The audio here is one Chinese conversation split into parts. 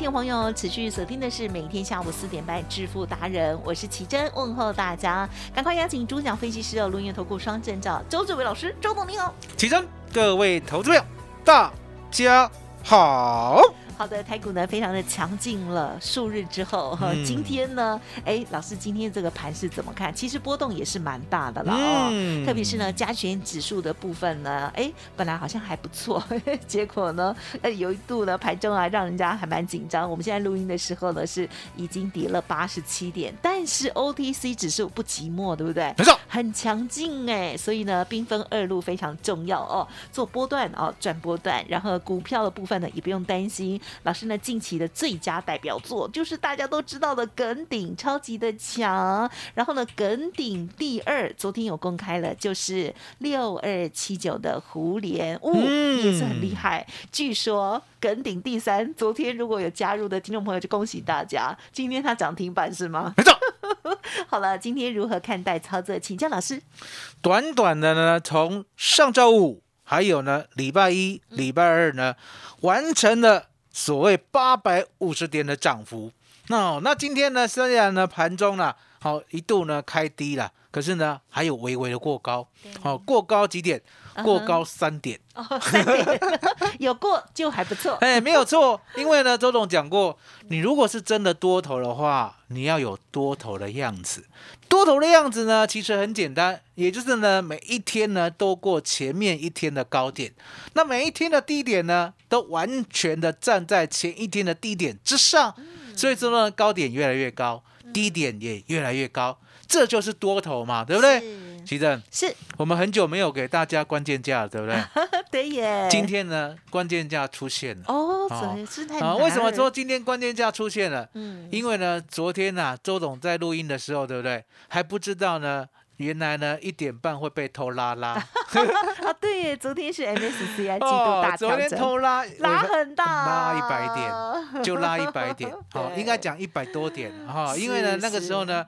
听众朋友持续锁定的是每天下午四点半致富达人，我是奇珍，问候大家，赶快邀请主讲分析师的，录音投顾双证照周志伟老师，周总你好。奇珍，各位投资朋友，大家好。好的，台股呢非常的强劲了，数日之后哈，嗯今天呢，哎，老师今天这个盘是怎么看？其实波动也是蛮大的了哦，嗯特别是呢加权指数的部分呢，哎，本来好像还不错，结果呢，呃，有一度呢盘中啊让人家还蛮紧张。我们现在录音的时候呢是已经跌了八十七点，但是 OTC 指数不寂寞，对不对？没错，很强劲哎，所以呢，兵分二路非常重要哦。做波段哦，赚波段，然后股票的部分呢也不用担心。老师呢，近期的最佳代表作就是大家都知道的耿鼎，超级的强。然后呢，耿鼎第二，昨天有公开了，就是六二七九的胡莲，哦，嗯也是很厉害。据说耿鼎第三，昨天如果有加入的听众朋友，就恭喜大家，今天它涨停板是吗？没错。好了，今天如何看待操作？请教老师。短短的呢，从上周五，还有呢礼拜一、礼拜二呢，完成了所谓八百五十点的涨幅。那那今天呢，虽然呢盘中呢，好一度呢开低了，可是呢还有微微的过高，好过高几点？过高三点。哦，三点 有过就还不错。哎，没有错，因为呢，周总讲过，你如果是真的多头的话，你要有多头的样子。多头的样子呢，其实很简单，也就是呢，每一天呢都过前面一天的高点，那每一天的低点呢，都完全的站在前一天的低点之上，所以说呢，高点越来越高，低点也越来越高，这就是多头嘛，对不对？是奇正，是，我们很久没有给大家关键价了，对不对？对耶。今天呢，关键价出现了。哦，哦怎么是太啊，难为什么了说今天关键价出现了？嗯因为呢，昨天呐、周董在录音的时候，对不对？还不知道呢，原来呢一点半会被偷拉拉。啊？对耶，昨天是 MSCI 季度大哦昨天，偷拉拉很大，拉一百点，就拉一百点，好、对应该讲一百多点哈、是因为呢那个时候呢，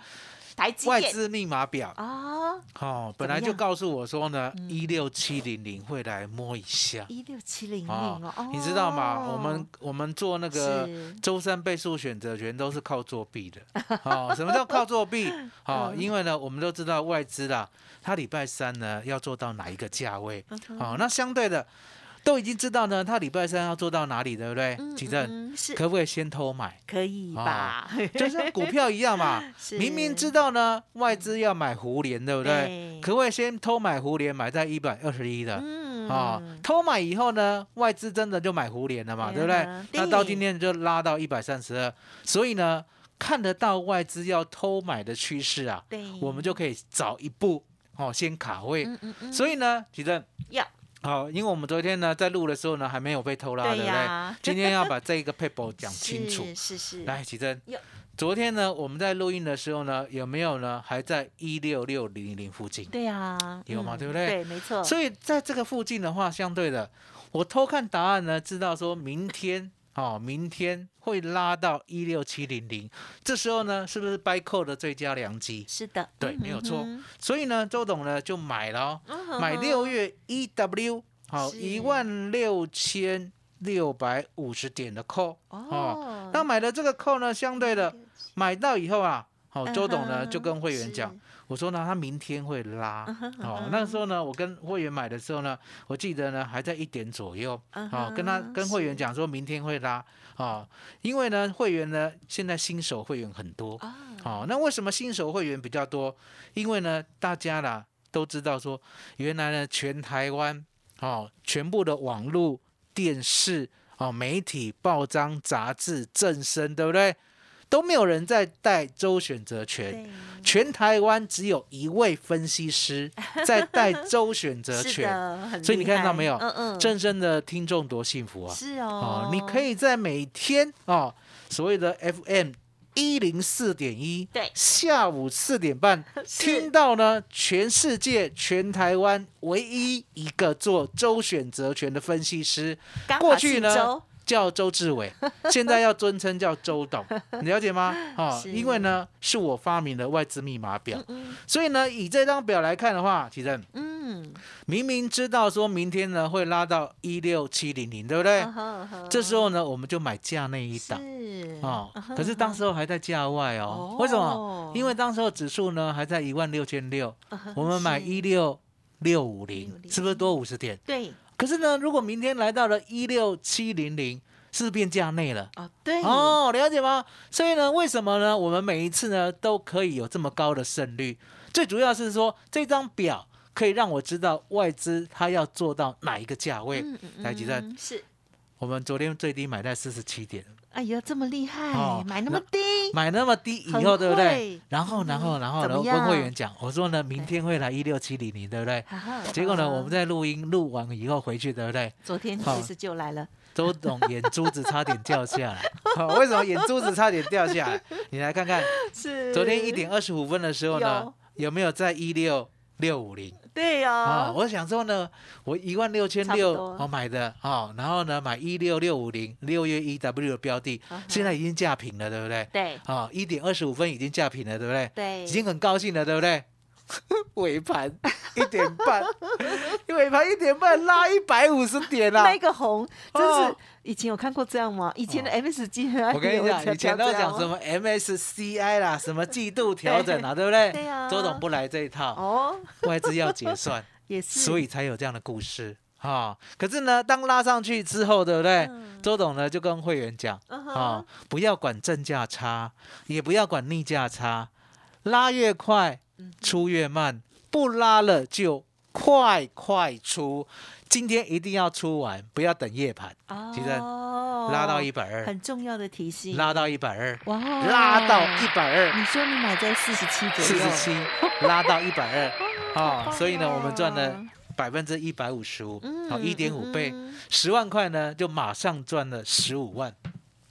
台积电外资密码表。啊，哦，本来就告诉我说呢，嗯一六七零零会来摸一下。一六七零零哦哦，你知道吗？我哦们我们做那个周三倍数选择权都是靠作弊的。哦，什么叫靠作弊？哦，嗯因为呢，我们都知道外资啦，它礼拜三呢要做到哪一个价位？哦，那相对的都已经知道呢，他礼拜三要做到哪里，对不对嗯？奇正，可不可以先偷买？可以吧？就像股票一样嘛，是明明知道呢外资要买胡联，对不对？对可不可以先偷买胡联，买在一百二十一的？嗯啊、偷买以后呢，外资真的就买胡联了嘛，对对不对啊？那到今天就拉到一百三十二，所以呢，看得到外资要偷买的趋势啊，对，我们就可以早一步哦，先卡位。嗯嗯嗯所以呢，其正要好，因为我们昨天呢在录的时候呢还没有被偷拉，对对不对？今天要把这一个 paper 讲清楚。是是是，来，奇正有，昨天呢我们在录音的时候呢，有没有呢还在一六六零零附近？对呀，有嘛嗯对不对？对，没错，所以在这个附近的话，相对的，我偷看答案呢，知道说明天哦，明天会拉到一六七零零，这时候呢，是不是 buy call 的最佳良机？是的，对，嗯没有错。哼。所以呢，周董呢就买了哦，嗯买六月 EW 好是。一万六千六百五十点的 call 哦。那买了这个 call 呢，相对的买到以后啊，好，周董呢就跟会员讲，我说呢他明天会拉，哦，那时候呢我跟会员买的时候呢，我记得呢还在一点左右，哦，跟他跟会员讲说明天会拉，哦，因为呢会员呢现在新手会员很多，哦，那为什么新手会员比较多？因为呢大家啦都知道说，原来呢全台湾，哦，全部的网络电视。哦，媒体、报章、杂志、正声，对不对？都没有人在带周选择权，全台湾只有一位分析师 在带周选择权，所以你看到没有？嗯嗯，正声的听众多幸福啊！是哦，哦，你可以在每天哦，所谓的 FM。一零四点一，对，下午四点半 听到呢，全世界全台湾唯一一个做周选择权的分析师，过去呢。叫周志伟，现在要尊称叫周董，你了解吗？啊，因为呢是我发明的外资密码表，所以呢以这张表来看的话，其实嗯，明明知道说明天呢会拉到一六七零零，对不对？这时候呢我们就买价内一档，啊，可是当时候还在价外哦，为什么？因为当时候指数呢还在一万六千六，我们买一六六五零，是不是多五十点？对。可是呢，如果明天来到了一六七零零，是变价内了哦，对哦，了解吗？所以呢，为什么呢？我们每一次呢都可以有这么高的胜率？最主要是说这张表可以让我知道外资它要做到哪一个价位来计算。是，我们昨天最低买在四十七点。哎呀，这么厉害，买那么低，买那么低以后，对不对？然后，然后，然后然后？跟会员讲，我说呢，明天会来一六七零零，对不对？结果呢，我们在录音录完以后回去，对不对？昨天其实就来了，周董眼珠子差点掉下来。为什么眼珠子差点掉下来？你来看看，是昨天一点二十五分的时候呢，有没有在一六六五零？对呀，啊，我想说呢，我一万六千六我买的啊，然后呢买一六六五零六月一 W 的标的，现在已经价平了，对不对？对，啊，一点二十五分已经价平了，对不对？对，已经很高兴了，对不对？尾盘 一点半，尾盘一点半拉一百五十点啊！那个红，真是以前有看过这样吗？以前的 MSG，我跟你讲，以前都讲什么 MSCI 啦，什么季度调整啊，对不对？对呀，周董不来这一套哦，外资要结算，也是，所以才有这样的故事啊。可是呢，当拉上去之后，对不对？周董呢就跟会员讲啊，不要管正价差，也不要管逆价差，拉越快。出越慢，不拉了就快快出。今天一定要出完，不要等夜盘。其实拉到一百二，很重要的提醒。拉到一百二，哇，拉到一百二。你说你买在四十七左右，四十七 拉到一百二啊，所以呢，我们赚了百分之一百五十五，好，一点五倍，十万块呢就马上赚了十五万。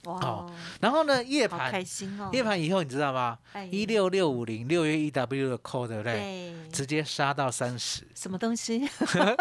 哦，然后呢？夜盘开心哦！夜盘以后你知道吗？一六六五零六月一 W 的 call 对不对？直接杀到三十。什么东西？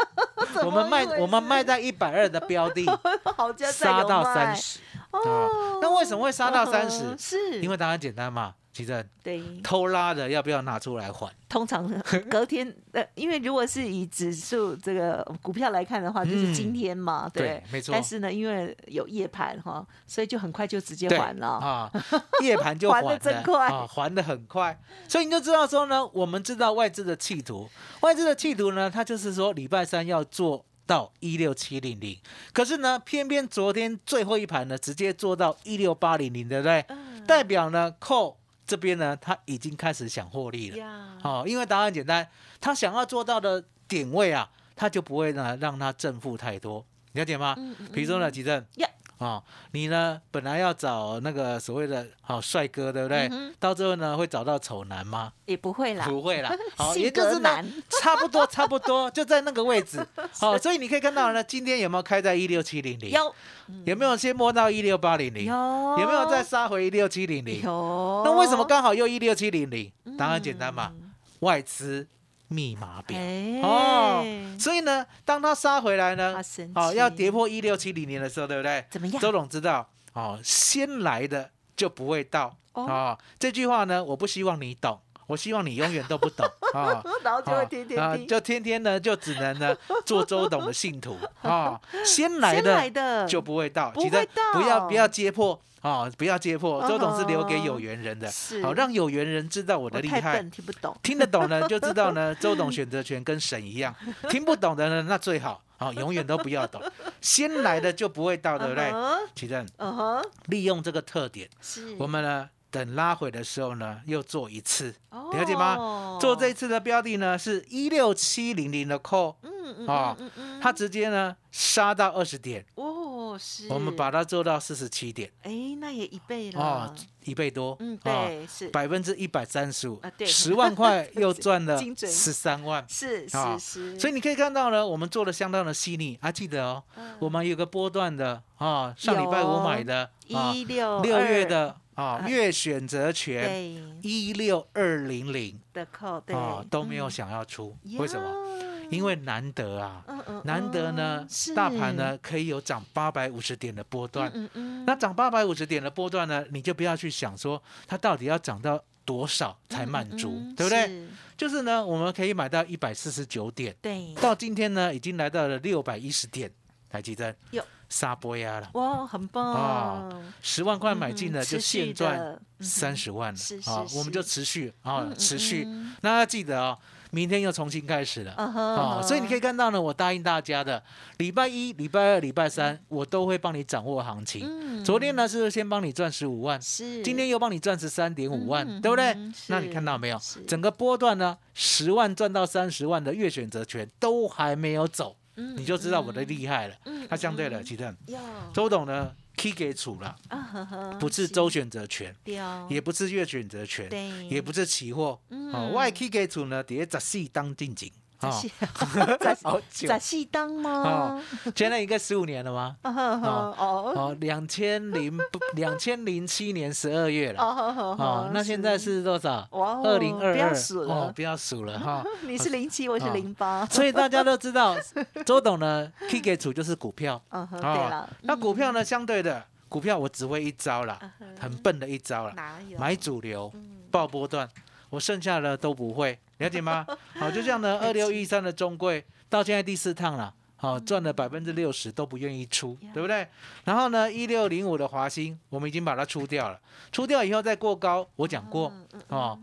我们卖我们卖在一百二的标的，杀到三十。哦，那为什么会杀到三十？是因为答案简单嘛？其实对偷拉的要不要拿出来还？通常 隔天呃，因为如果是以指数这个股票来看的话，就是今天嘛，对，没错。但是呢，因为有夜盘哈，所以就很快就直接还了啊，夜盘就还的真快啊，还的很快。所以你就知道说呢，我们知道外资的企图，外资的企图呢，它就是说礼拜三要做到一六七零零，可是呢，偏偏昨天最后一盘呢，直接做到一六八零零，对不对？代表呢，扣。这边呢，他已经开始想获利了，哦，因为答案简单，他想要做到的点位啊，他就不会呢让他正负太多，了解吗？比如说呢，吉正。啊，你呢？本来要找那个所谓的好帅哥，对不对？到最后呢，会找到丑男吗？也不会啦，不会啦。好，也就是呢，差不多，差不多就在那个位置。好，所以你可以看到呢，今天有没有开在一六七零零？有。有没有先摸到一六八零零？有。有没有再杀回一六七零零？有。那为什么刚好又一六七零零？答案简单嘛，外资。密码表哦，所以呢，当他杀回来呢，哦，要跌破一六七零年的时候，对不对？怎么样？周总知道哦，先来的就不会到哦。这句话呢，我不希望你懂，我希望你永远都不懂啊，然后就会啊天天听。啊就天天呢就只能呢 做周董的信徒啊，先来的就不会到，不记得会到不要不要揭破啊，不要揭破，周董是留给有缘人的，是好让有缘人知道我的厉害笨，。听不懂。听得懂呢，就知道呢，周董选择权跟神一样；听不懂的呢，那最好啊，永远都不要懂。先来的就不会到，对不对？嗯哼奇正，利用这个特点，是我们呢等拉回的时候呢，又做一次，哦。了解吗？做这一次的标的呢是一六七零零的 call，嗯嗯啊它直接呢杀到二十点，哦是，我们把它做到四十七点，哎那也一倍了。哦，一倍多，嗯啊对是。百分之一百三十五啊，对。十万块 又赚了十三万。是啊是。是，所以你可以看到呢，我们做的相当的细腻。还，记得哦，嗯。我们有个波段的啊，上礼拜五买的啊，一六六月的啊啊月选择权对。一六二零零的扣对。啊都没有嗯想要出，为什么？因为难得啊，难得呢嗯，大盘呢可以有涨八百五十点的波段，那涨八百五十点的波段呢，你就不要去想说它到底要涨到多少才满足，嗯对不对？是。就是呢，我们可以买到一百四十九点，对，到今天呢已经来到了六百一十点，台积电。有杀波压了，哇，很棒。啊十万块买进了就现赚三十万了。啊，我们就持续啊嗯，持续。嗯。那要记得哦，明天又重新开始了。嗯哼哦，所以你可以看到呢，我答应大家的，礼拜一、礼拜二、礼拜三，我都会帮你掌握行情。嗯。昨天呢是先帮你赚十五万，是。今天又帮你赚十三点五万，嗯对不对？嗯？那你看到没有？整个波段呢，十万赚到三十万的月选择权都还没有走，嗯你就知道我的厉害了。嗯那相对的，嗯其实要周董呢，key 给楚了，不是周选择权，也不是月选择权，也不是期货。嗯哦，外 key 给楚呢，底下十四当定景。哦，在戏 在好久在戏当吗？哦？现在应该十五年了吗？哦哦，两千零两千零七年十二月了。哦那现在是多少？哇哦二零二不要二数了。哦，不要数了 哈。你是零七，我是哦。零八。所以大家都知道，周董呢，key 给处就是股票。嗯对了，那股票呢，相对的股票我只会一招啦嗯，哼。很笨的一招啦，哪有？买主流嗯。爆波段，我剩下的都不会，了解吗？好，就像呢，二六一三的中贵到现在第四趟了。好，赚了百分之六十都不愿意出，对不对？然后呢，一六零五的华兴，我们已经把它出掉了。出掉以后再过高，我讲过哦，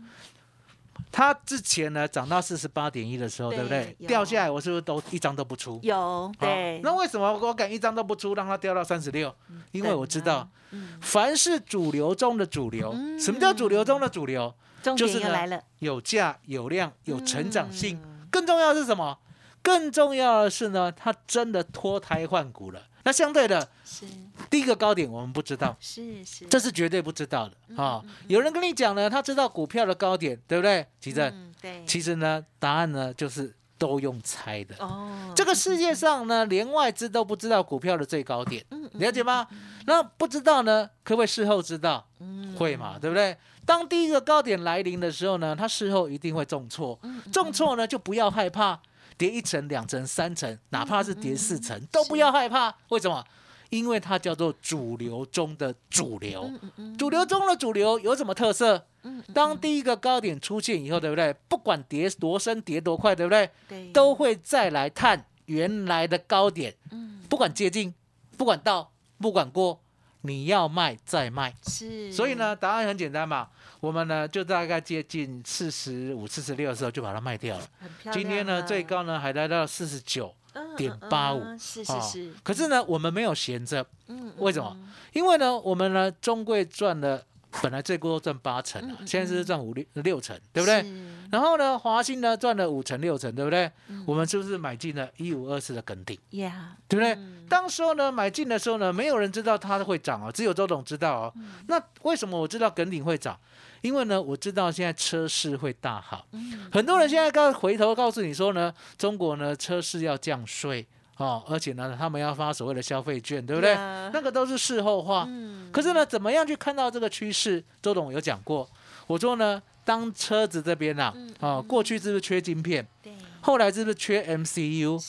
它之前呢涨到四十八点一的时候，对不对掉下来，我是不是都一张都不出？有好对，那为什么我敢一张都不出，让它掉到三十六？因为我知道，嗯，凡是主流中的主流，嗯什么叫主流中的主流？重就是呢点又来了，有价有量有成长性，嗯。更重要的是什么？更重要的是呢，它真的脱胎换骨了。那相对的，是。第一个高点我们不知道，是是，这是绝对不知道的。嗯啊、有人跟你讲呢，他知道股票的高点，对不对？其实，嗯对，其实呢，答案呢就是都用猜的。哦，这个世界上呢，连外资都不知道股票的最高点，嗯了解吗？那不知道呢，可不可以事后知道？嗯会嘛，对不对？当第一个高点来临的时候呢，它事后一定会重挫，嗯重挫呢就不要害怕，跌一层、两层、三层，哪怕是跌四嗯层，都不要害怕。为什么？因为它叫做主流中的主流。主流中的主流有什么特色？当第一个高点出现以后，对不对？不管跌多深、跌多快，对不对？对都会再来探原来的高点，嗯不管接近，不管到，不管过，你要卖再卖。是，所以呢，答案很简单嘛，我们呢就大概接近四十五、四十六的时候就把它卖掉了。今天呢最高呢还来到四十九嗯点嗯八五嗯是是啊是，可是呢我们没有闲着，嗯，为什么？因为呢我们呢中贵赚了，本来最多赚八成啊现在是赚五六六成，对不对？然后呢华兴呢赚了五成六成，对不对？嗯我们是不是买进了一五二四的梗顶？呀，对不对？嗯当时候呢，买进的时候呢，没有人知道它会涨啊，只有周董知道哦。嗯那为什么我知道耿鼎会涨？因为呢，我知道现在车市会大好。嗯很多人现在告回头告诉你说呢，中国呢车市要降税哦，而且呢他们要发所谓的消费券，对不对？呀那个都是事后话。嗯可是呢，怎么样去看到这个趋势？周董有讲过，我说呢，当车子这边呐、啊，嗯哦，过去是不是缺晶片？对后来是不是缺 MCU？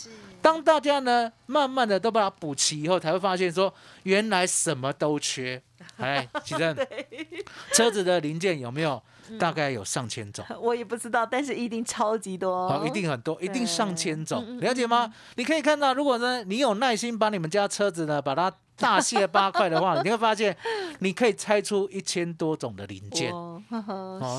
是当大家呢慢慢的都把它补齐以后，才会发现说原来什么都缺。哎，其正，车子的零件有没有？大概有上千种。我也不知道，但是一定超级多，好，一定很多，一定上千种，了解吗？你可以看到，如果呢你有耐心把你们家车子呢把它大卸八块的话，你会发现你可以拆出一千多种的零件。哦，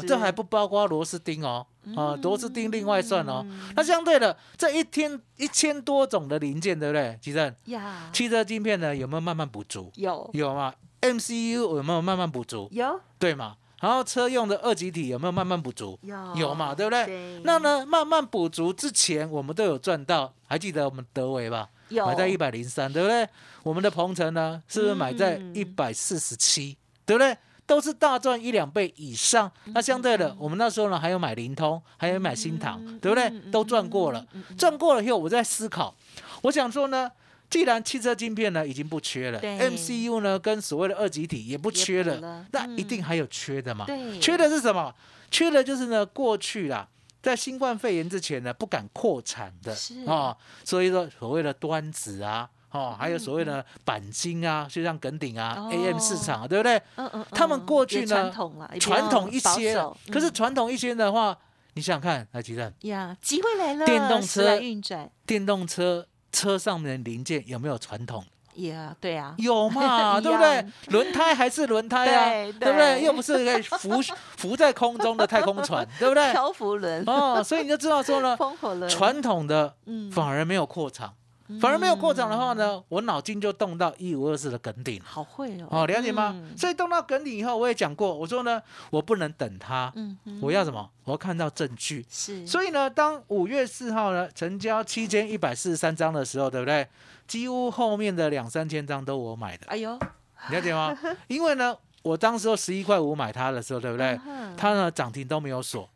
这还不包括螺丝钉哦，啊，螺丝钉另外算哦。那相对的，这一天一千多种的零件，对不对？其正，呀，汽车晶片呢有没有慢慢补足？有有吗？MCU 有没有慢慢补足？有对吗？然后车用的二极体有没有慢慢补足？有有嘛，对不对？对那呢，慢慢补足之前，我们都有赚到，还记得我们德维吧？有买在一百零三，对不对？我们的鹏程呢，是不是买在嗯一百四十七，对不对？都是大赚一两倍以上。嗯那相对的，我们那时候呢，还有买灵通，还有买新唐，对不对嗯？都赚过了。赚过了以后，我在思考，我想说呢。既然汽车晶片呢已经不缺了，MCU 呢跟所谓的二极体也不缺了，了那一嗯定还有缺的嘛？对缺的是什么？缺的就是呢，过去啦，在新冠肺炎之前呢，不敢扩产的是。哦，所以说所谓的端子啊，哦，还有所谓的钣金啊，就像耿鼎啊、AM 市场啊，对不对？嗯嗯，他们嗯过去呢传统了，传统一些守，可是嗯传统一些的话，你想想看，来吉正，呀，机会来了，电动车运转，电动车车上面的零件有没有传统？呀，对啊，有嘛，对不对？轮胎还是轮胎啊，对对不对？又不是可以浮 浮在空中的太空船，对不对？漂浮轮、哦，所以你就知道说呢，风火轮，传统的嗯。反而没有扩厂，反而没有过涨的话呢，我脑筋就动到一五二四的梗顶。好会哦，哦，了解吗？嗯所以动到梗顶以后，我也讲过，我说呢，我不能等它，嗯我要什么？我要看到证据。是，所以呢，当五月四号呢成交七千一百四十三张的时候，对不对？几乎后面的两三千张都我买的，哎呦，了解吗？因为呢，我当时候十一块五买它的时候，对不对？嗯它呢涨停都没有锁，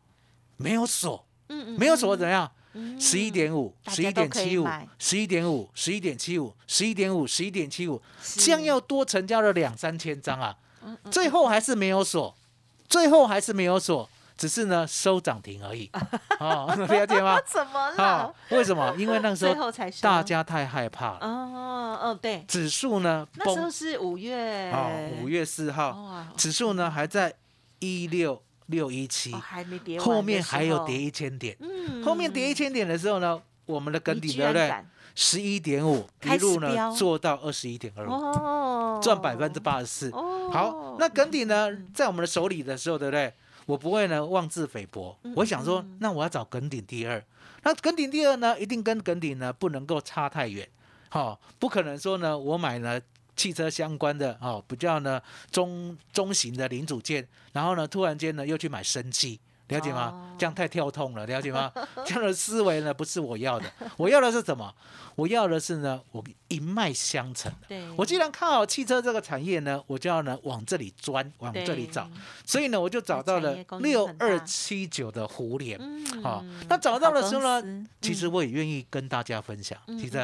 没有锁，嗯嗯没有锁怎样？嗯十一点五、十一点七五十一点五、十一点七五、十一点五、十一点七五，是这样要多成交了两三千张啊！最后还是没有锁，最后还是没有锁，只是呢收涨停而已。哦，了解吗？怎么啊了？，为什么？因为那个时候大家太害怕了，哦哦对，指数呢那时候是五月啊，五月四号，指数呢还在一六六一七。哦，还没跌后面还有跌一千点，嗯。后面跌一千点的时候呢，我们的梗你底对不对？十一点五，一路呢做到二十一点二五，哦，赚百分之八十四。哦。好，那梗底呢，在我们的手里的时候，对不对？我不会呢妄自菲薄，嗯我想说，那我要找梗顶第二。那梗顶第二呢，一定跟梗顶呢不能够差太远，好、不可能说呢，我买了汽车相关的哦，比较呢中中型的零组件，然后呢突然间呢又去买生机。了解吗？哦这样太跳痛了，了解吗？这样的思维呢，不是我要的。我要的是什么？我要的是呢，我一脉相承的。对，我既然看好汽车这个产业呢，我就要呢往这里钻，往这里找。所以呢，我就找到了六二七九的胡联。嗯好、那找到的时候呢其实我也愿意跟大家分享。嗯其实、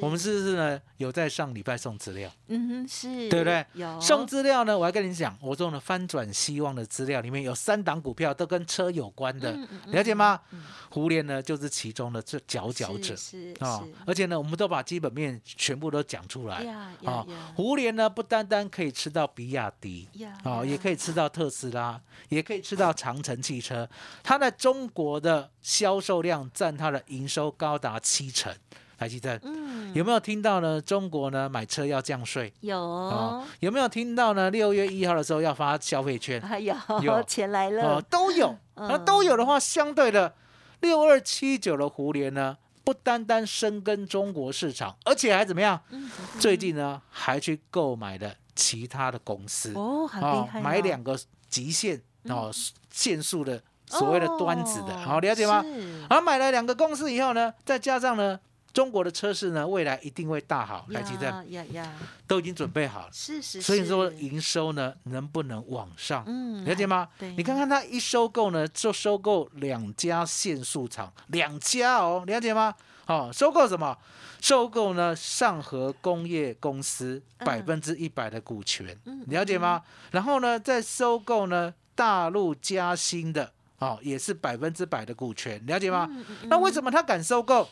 我们是不是呢有在上礼拜送资料？嗯哼是，对不对有送资料呢，我还跟你讲，我说呢翻转希望的资料里面有三档股票都跟车有关的，了解吗嗯？互联呢就是其中的这佼佼者啊、而且呢，我们都把基本面全部都讲出来。啊，胡联呢不单单可以吃到比亚迪呀啊，也可以以吃到特斯拉，也可以吃到长城汽车。它在中国的销售量占它的营收高达七成。台积电。嗯。有没有听到呢？中国呢买车要降税。有。哦？有没有听到呢？六月一号的时候要发消费券。还有有。钱来哦了，，都有。那都有的话，相对的六二七九的胡联呢，不单单深耕中国市场，而且还怎么样？嗯最近呢，还去购买了其他的公司。哦，好厉害哦，买两个极限哦限速的所谓的端子的，好了解吗？是。然后买了两个公司以后呢，再加上呢，中国的车市呢，未来一定会大好，台积电呀呀呀，都已经准备好了。是是，所以说营收呢能不能往上？嗯了解吗？对你看看它一收购呢，就收购两家限速厂，两家哦，了解吗？哦，收购什么？收购呢上合工业公司嗯百分之一百的股权，嗯了解吗？然后呢，再收购呢大陆嘉兴的，哦，也是百分之百的股权，了解吗？那为什么他敢收购？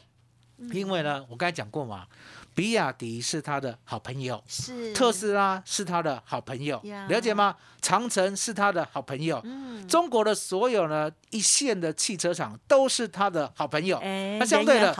因为呢，我刚才讲过嘛，比亚迪是他的好朋友，是特斯拉是他的好朋友呀，了解吗？长城是他的好朋友，嗯，中国的所有呢一线的汽车厂都是他的好朋友。哎，那相对的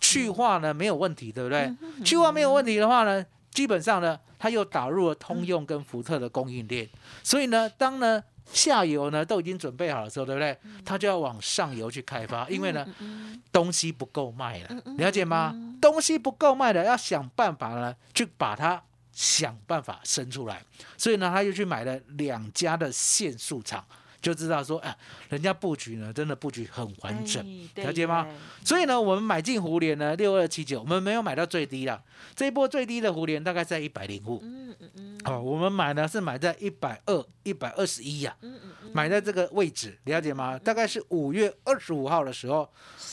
去化呢没有问题，对不对嗯？去化没有问题的话呢，基本上呢，他又打入了通用跟福特的供应链，所以呢，当呢下游呢都已经准备好了之后，对不对？它就要往上游去开发，因为呢嗯东西不够卖了了解吗嗯？东西不够卖了，要想办法呢去把它想办法生出来，所以呢，他又去买了两家的限速厂。就知道说，哎，人家布局呢，真的布局很完整。哎了解吗所以呢，我们买进胡联呢，六二七九，我们没有买到最低啦。这一波最低的胡联大概在一百零五。嗯嗯嗯，哦，我们买呢是买在一百二、一百二十一呀，嗯嗯嗯，买在这个位置，了解吗？大概是五月二十五号的时候，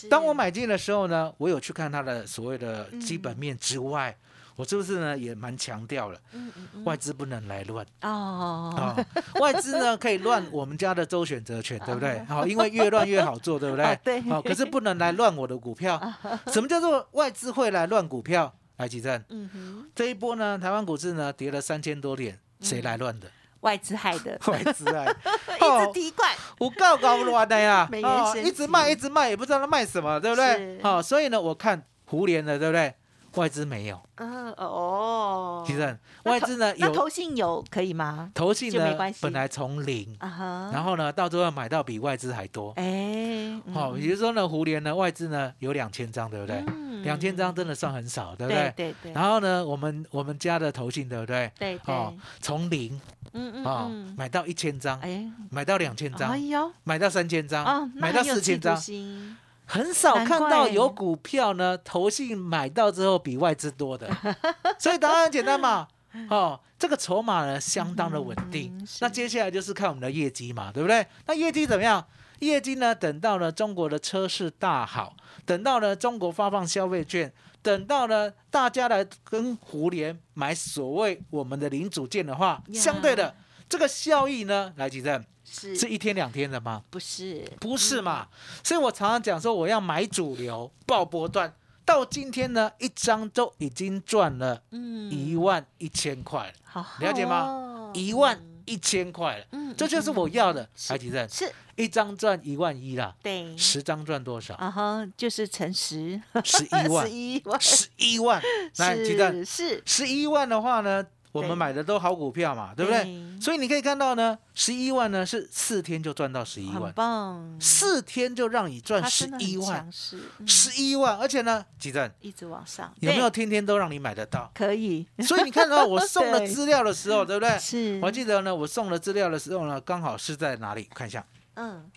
当我买进的时候呢，我有去看它的所谓的基嗯本面之外，我是不是呢也蛮强调了，嗯嗯嗯外资不能来乱哦，哦、外资呢可以乱我们家的周选择权，对不对？好、因为越乱越好做，对不对？啊 对好、可是不能来乱我的股票。什么叫做外资会来乱股票？来，吉正，嗯哼，这一波呢，台湾股市呢跌了三千多点，谁嗯来乱的？外资害的，外资害，一直踢馆，我告搞乱的呀美，元哦，升一直卖一直卖，也不知道他卖什么，对不对是？好、所以呢，我看胡联的，对不对？外资没有，嗯哦，其实外资呢有那投信有可以吗？投信呢本来从零，啊，然后呢到最后买到比外资还多。哎，好、嗯也就是说呢，胡联呢外资呢有两千张，对不对？嗯。两千张真的算很少，对不对？对？对对，然后呢，我们我们家的投信，对不对？对对，哦，从零嗯嗯啊、嗯，买到一千张，哎，买到两千张哎，呦，买到三千张，哦，买到四千张，心很少看到有股票呢，投信买到之后比外资多的，所以答案很简单嘛。哦，这个筹码呢相当的稳定。嗯那接下来就是看我们的业绩嘛，对不对？那业绩怎么样？业绩呢，等到呢中国的车市大好，等到呢中国发放消费券，等到呢大家来跟胡联买所谓我们的零组件的话，呀相对的这个效益呢，来几阵是。是一天两天的吗？不是。不是嘛？所以我常常讲说，我要买主流爆波段，到今天呢，一张都已经赚了嗯。一万一千块了，好好了解吗？哦一万一千块了，嗯这就是我要的。是海吉正，是。一张赚一万一啦，对。十张赚多少？啊哈，就是乘十，十一万。十，一万，十一万。来，吉正，是是，十一万的话呢，我们买的都好股票嘛，对不对？所以你可以看到呢，十一万呢是四天就赚到十一万，棒，四天就让你赚十一万十一万，而且呢，几正。一直往上，有没有天天都让你买得到？可以？所以你看到 我送了资料的时候，对不对？是，我还记得呢，我送了资料的时候呢，刚好是在哪里？看一下嗯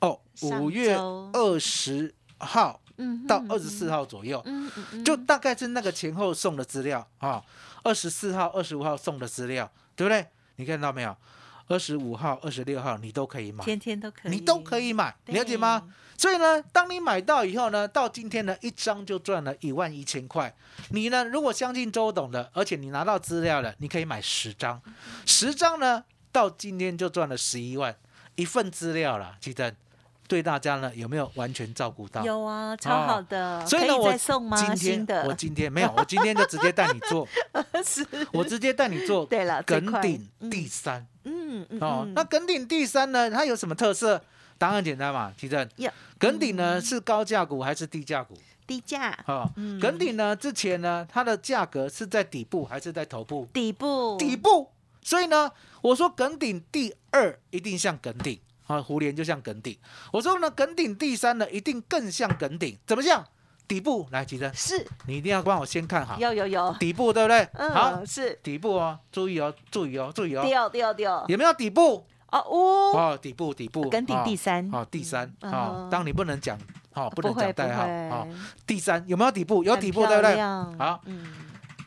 哦，五月二十号嗯嗯到二十四号左右，嗯嗯嗯，就大概是那个前后送的资料啊。二十四号、二十五号送的资料，对不对？你看到没有？二十五号、二十六号你都可以买，天天都可以，你都可以买，了解吗？？所以呢，当你买到以后呢，到今天呢，一张就赚了一万一千块。你呢，如果相信周董的，而且你拿到资料了，你可以买十张，十张呢，到今天就赚了十一万，一份资料了。记得对大家呢有没有完全照顾到？有啊，超好的，所以呢，我？今新天我今天没有，我今天就直接带你做，是，我直接带你做对了，最快耿鼎嗯第三。嗯嗯哦，嗯那耿鼎第三呢，它有什么特色？答案简单嘛，提正呀。耿鼎呢是高价股还是低价股？低价哦，嗯耿鼎呢之前呢它的价格是在底部还是在头部？底部底部。所以呢，我说耿鼎第二一定像耿鼎啊，胡联就像耿鼎。我说呢，耿鼎第三呢一定更像耿鼎，怎么像？底部来，提正，是你一定要帮我先看好有有有，底部，对不对？嗯好，嗯，是底部哦，注意哦，注意哦，注意哦，掉掉掉有没有底部？哦哦，哦，底部底部，耿鼎哦第三哦，第三嗯哦嗯，当你不能讲哦，不能讲代号会哦，第三有没有底部？有底部，对不对？好，嗯，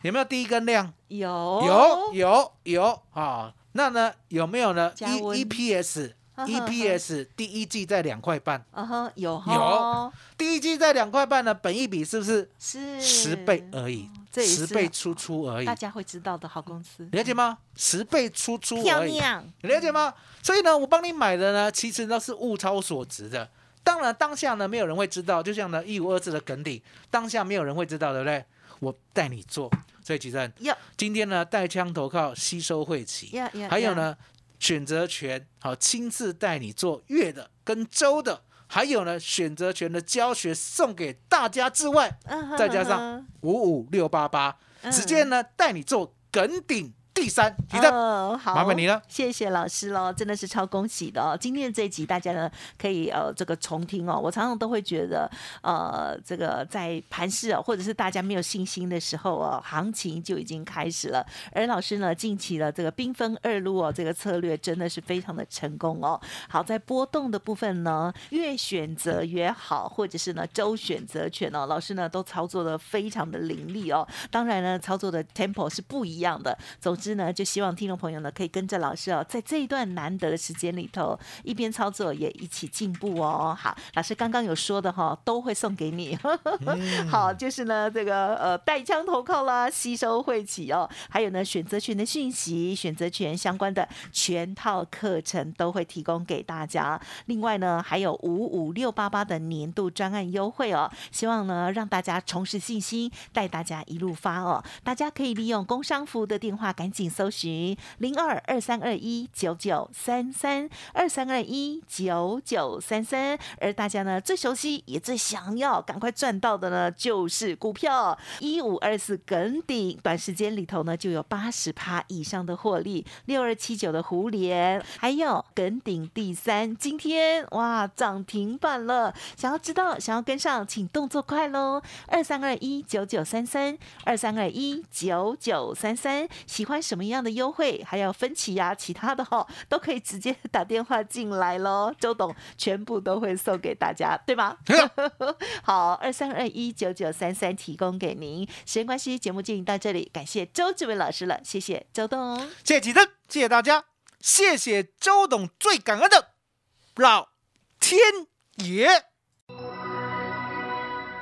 有没有第一根量？有有有有啊，那呢有没有呢？E E P S 呵呵 E P S 第一季在两块半，啊哈有有。第一季在两块半呢，本一比是不是是。十倍而已？这十倍出出而已。大，家会知道的好公司，了解吗？十倍出出而已，你了解吗？所以呢，我帮你买的呢，其实都是物超所值的。当然当下呢没有人会知道，就像呢一五二四的梗底，当下没有人会知道，对不对？我带你做，所以其实呀今天呢带枪投靠吸收会期，呀呀，还有呢选择权，好亲自带你做月的跟周的，还有呢选择权的教学送给大家之外，再加上嗯五五六八八，直接呢带你做梗顶第三，提的哦，好，麻烦你了。谢谢老师喽，真的是超恭喜的哦！今天的这一集大家呢可以呃这个重听哦。我常常都会觉得呃这个在盘市哦，或者是大家没有信心的时候哦，行情就已经开始了。而老师呢近期的这个兵分二路哦，这个策略真的是非常的成功哦。好在波动的部分呢，越选择越好，或者是呢周选择权哦，老师呢都操作的非常的凌厉哦。当然呢，操作的 tempo 是不一样的。总之呢，就希望听众朋友呢可以跟着老师哦，在这一段难得的时间里头，一边操作也一起进步哦。好，老师刚刚有说的哈、都会送给你。好，就是呢这个呃带枪投靠啦，吸收会起哦，还有呢选择权的讯息、选择权相关的全套课程都会提供给大家。另外呢，还有五五六八八的年度专案优惠哦，希望呢让大家重拾信心，带大家一路发哦。大家可以利用工商服务的电话赶紧搜寻零二二三二一九九三三二三二一九九三三，而大家呢最熟悉也最想要赶快赚到的呢，就是股票。一五二四梗顶，短时间里头呢就有八十趴以上的获利，六二七九的胡联，还有梗顶第三，今天哇涨停板了，想要知道想要跟上，请动作快喽，二三二一九九三三二三二一九九三三，喜欢什么样的优惠，还有分期呀、其他的哈、都可以直接打电话进来喽，周董全部都会送给大家，对吗？好，二三二一九九三三提供给您。时间关系，节目进行到这里，感谢周志伟老师了，谢谢周董。谢谢启正，谢谢大家，谢谢周董，最感恩的老天爷。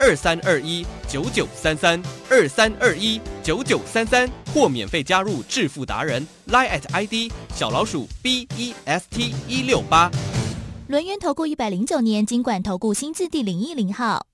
二三二一九九三三二三二一九九三三，或免费加入致富达人 Line at ID 小老鼠 B E S T 一六八。轮源投顾一百零九年经管投顾新字第零一零号。